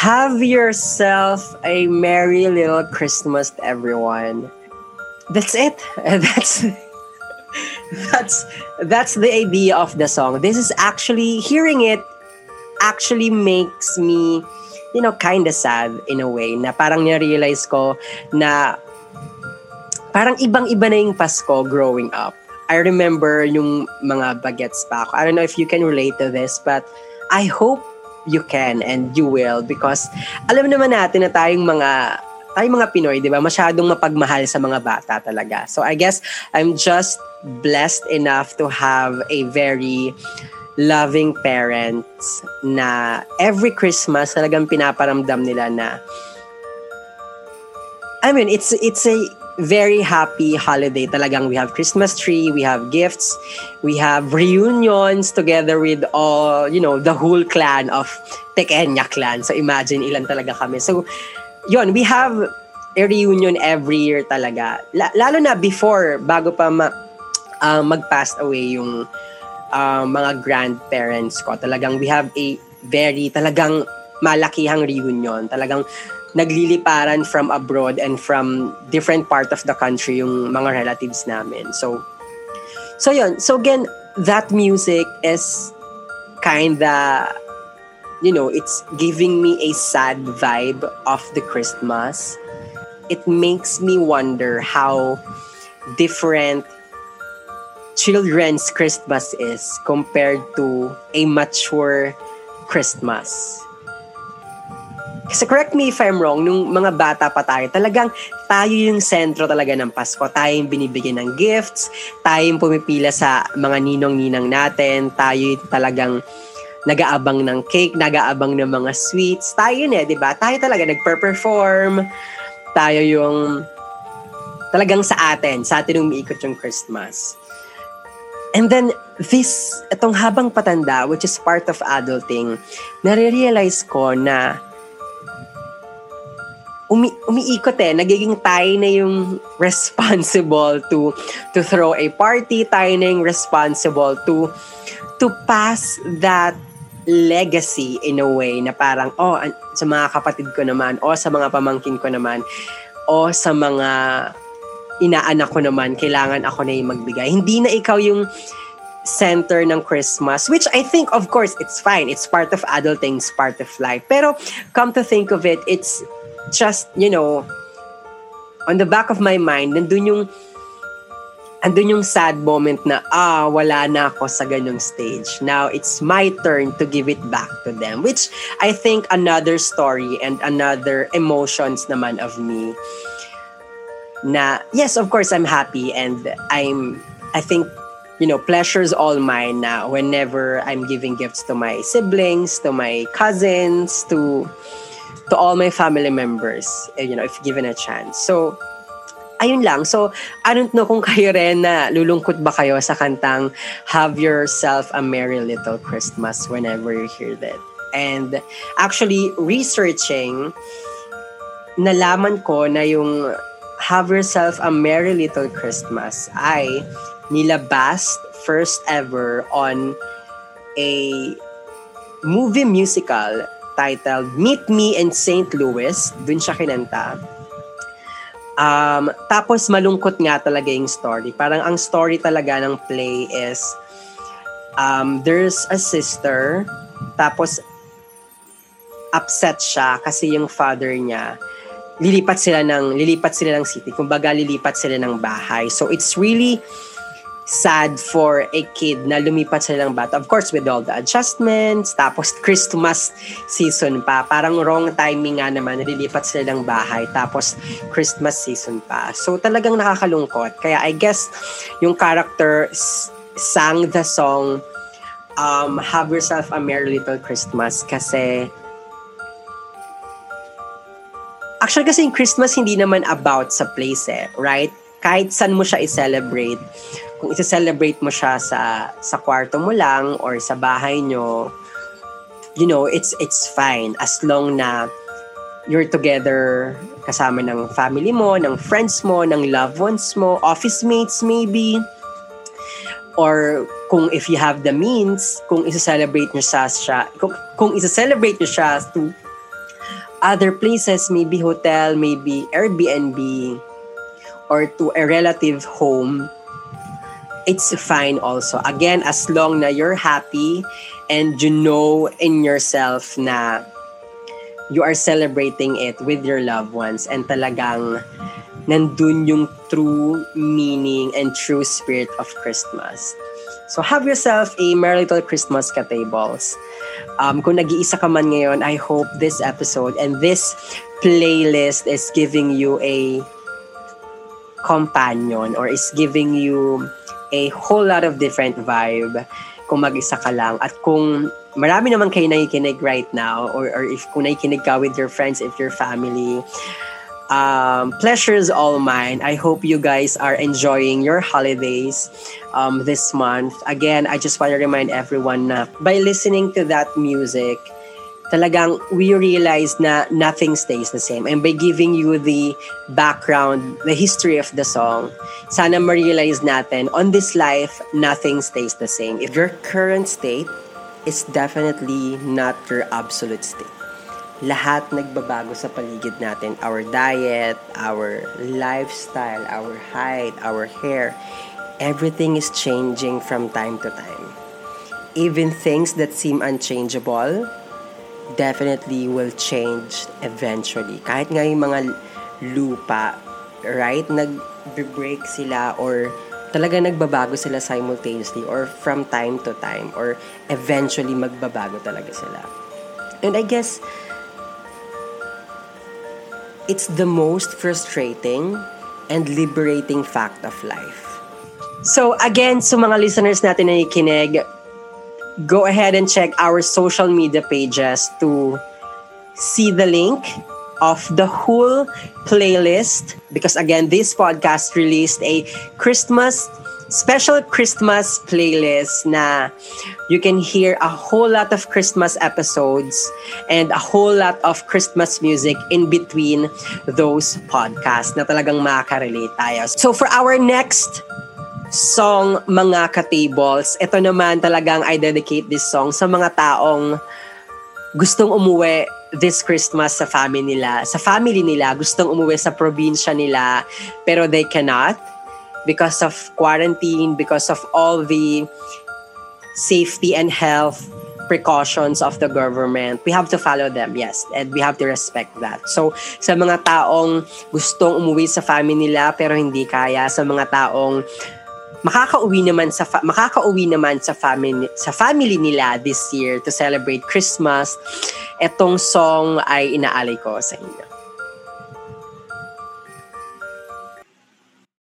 have yourself a merry little Christmas, everyone. That's it. That's that's that's the idea of the song. This is actually hearing it actually makes me you know kind of sad in a way na parang na-realize ko na parang ibang-iba na yung Pasko growing up. I remember yung mga bagets pa ako. I don't know if you can relate to this but I hope you can and you will because alam naman natin na tayong mga tayong mga Pinoy, di ba, masyadong mapagmahal sa mga bata talaga. So I guess I'm just blessed enough to have a very loving parents na every Christmas talagang pinaparamdam nila na I mean, it's it's a very happy holiday talagang we have Christmas tree, we have gifts, we have reunions together with all, you know, the whole clan of Tekenya clan. So imagine ilan talaga kami. So yon we have a reunion every year talaga. L- lalo na before, bago pa ma- uh, mag-pass away yung uh, mga grandparents ko. Talagang we have a very, talagang malakihang reunion. Talagang nagliliparan from abroad and from different part of the country yung mga relatives namin. So, so yun. So again, that music is kinda, you know, it's giving me a sad vibe of the Christmas. It makes me wonder how different children's Christmas is compared to a mature Christmas. Kasi correct me if I'm wrong, nung mga bata pa tayo, talagang tayo yung sentro talaga ng Pasko. Tayo yung binibigyan ng gifts, tayo yung pumipila sa mga ninong-ninang natin, tayo yung talagang nag-aabang ng cake, nag-aabang ng mga sweets. Tayo yun eh, di ba? Tayo talaga nagper-perform. Tayo yung talagang sa atin, sa atin umiikot yung Christmas. And then, this, itong habang patanda, which is part of adulting, nare-realize ko na umi umiikot eh. Nagiging tayo na yung responsible to to throw a party. Tayo na yung responsible to to pass that legacy in a way na parang, oh, sa mga kapatid ko naman, o sa mga pamangkin ko naman, o sa mga inaanak ko naman, kailangan ako na yung magbigay. Hindi na ikaw yung center ng Christmas, which I think, of course, it's fine. It's part of adulting, it's part of life. Pero come to think of it, it's just, you know, on the back of my mind, nandun yung andun yung sad moment na, ah, wala na ako sa ganyung stage. Now, it's my turn to give it back to them. Which, I think, another story and another emotions naman of me. Na, yes, of course, I'm happy and I'm, I think, you know, pleasure's all mine na whenever I'm giving gifts to my siblings, to my cousins, to to all my family members, eh, you know, if given a chance. So, ayun lang. So, I don't know kung kayo rin na lulungkot ba kayo sa kantang Have Yourself a Merry Little Christmas whenever you hear that. And actually, researching, nalaman ko na yung Have Yourself a Merry Little Christmas ay nilabas first ever on a movie musical titled Meet Me in St. Louis. Dun siya kinanta. Um, tapos malungkot nga talaga yung story. Parang ang story talaga ng play is um, there's a sister tapos upset siya kasi yung father niya lilipat sila ng lilipat sila ng city. Kumbaga lilipat sila ng bahay. So it's really sad for a kid na lumipat sila ng bata. Of course, with all the adjustments, tapos Christmas season pa. Parang wrong timing nga naman, nililipat sila ng bahay, tapos Christmas season pa. So talagang nakakalungkot. Kaya I guess yung character sang the song um, Have Yourself a Merry Little Christmas kasi Actually kasi yung Christmas hindi naman about sa place eh, right? Kahit saan mo siya i-celebrate, kung i-celebrate mo siya sa sa kwarto mo lang or sa bahay nyo, you know, it's it's fine. As long na you're together kasama ng family mo, ng friends mo, ng loved ones mo, office mates maybe, or kung if you have the means, kung isa-celebrate nyo siya, siya kung, kung isa-celebrate nyo siya to other places, maybe hotel, maybe Airbnb, or to a relative home, it's fine also. Again, as long na you're happy and you know in yourself na you are celebrating it with your loved ones and talagang nandun yung true meaning and true spirit of Christmas. So have yourself a Merry Little Christmas ka-tables. Um, kung nag-iisa ka man ngayon, I hope this episode and this playlist is giving you a companion or is giving you a whole lot of different vibe kung mag-isa ka lang. At kung marami naman kayo nakikinig right now or, or if kung nakikinig ka with your friends, if your family, um, pleasure is all mine. I hope you guys are enjoying your holidays um, this month. Again, I just want to remind everyone na by listening to that music, talagang we realize na nothing stays the same. And by giving you the background, the history of the song, sana ma-realize natin, on this life, nothing stays the same. If your current state is definitely not your absolute state lahat nagbabago sa paligid natin. Our diet, our lifestyle, our height, our hair, everything is changing from time to time. Even things that seem unchangeable, definitely will change eventually. Kahit nga yung mga lupa, right, nag-break sila or talaga nagbabago sila simultaneously or from time to time or eventually magbabago talaga sila. And I guess, It's the most frustrating and liberating fact of life. So again, sa so mga listeners natin na ikinig, go ahead and check our social media pages to see the link of the whole playlist because again this podcast released a Christmas special Christmas playlist na you can hear a whole lot of Christmas episodes and a whole lot of Christmas music in between those podcasts na talagang makaka-relate tayo. So for our next song, mga ka-tables, ito naman talagang I dedicate this song sa mga taong gustong umuwi this Christmas sa family nila. Sa family nila, gustong umuwi sa probinsya nila, pero they cannot because of quarantine, because of all the safety and health precautions of the government, we have to follow them, yes, and we have to respect that. So, sa mga taong gustong umuwi sa family nila pero hindi kaya, sa mga taong makakauwi naman sa fa- makakauwi naman sa family sa family nila this year to celebrate Christmas, etong song ay inaalay ko sa inyo.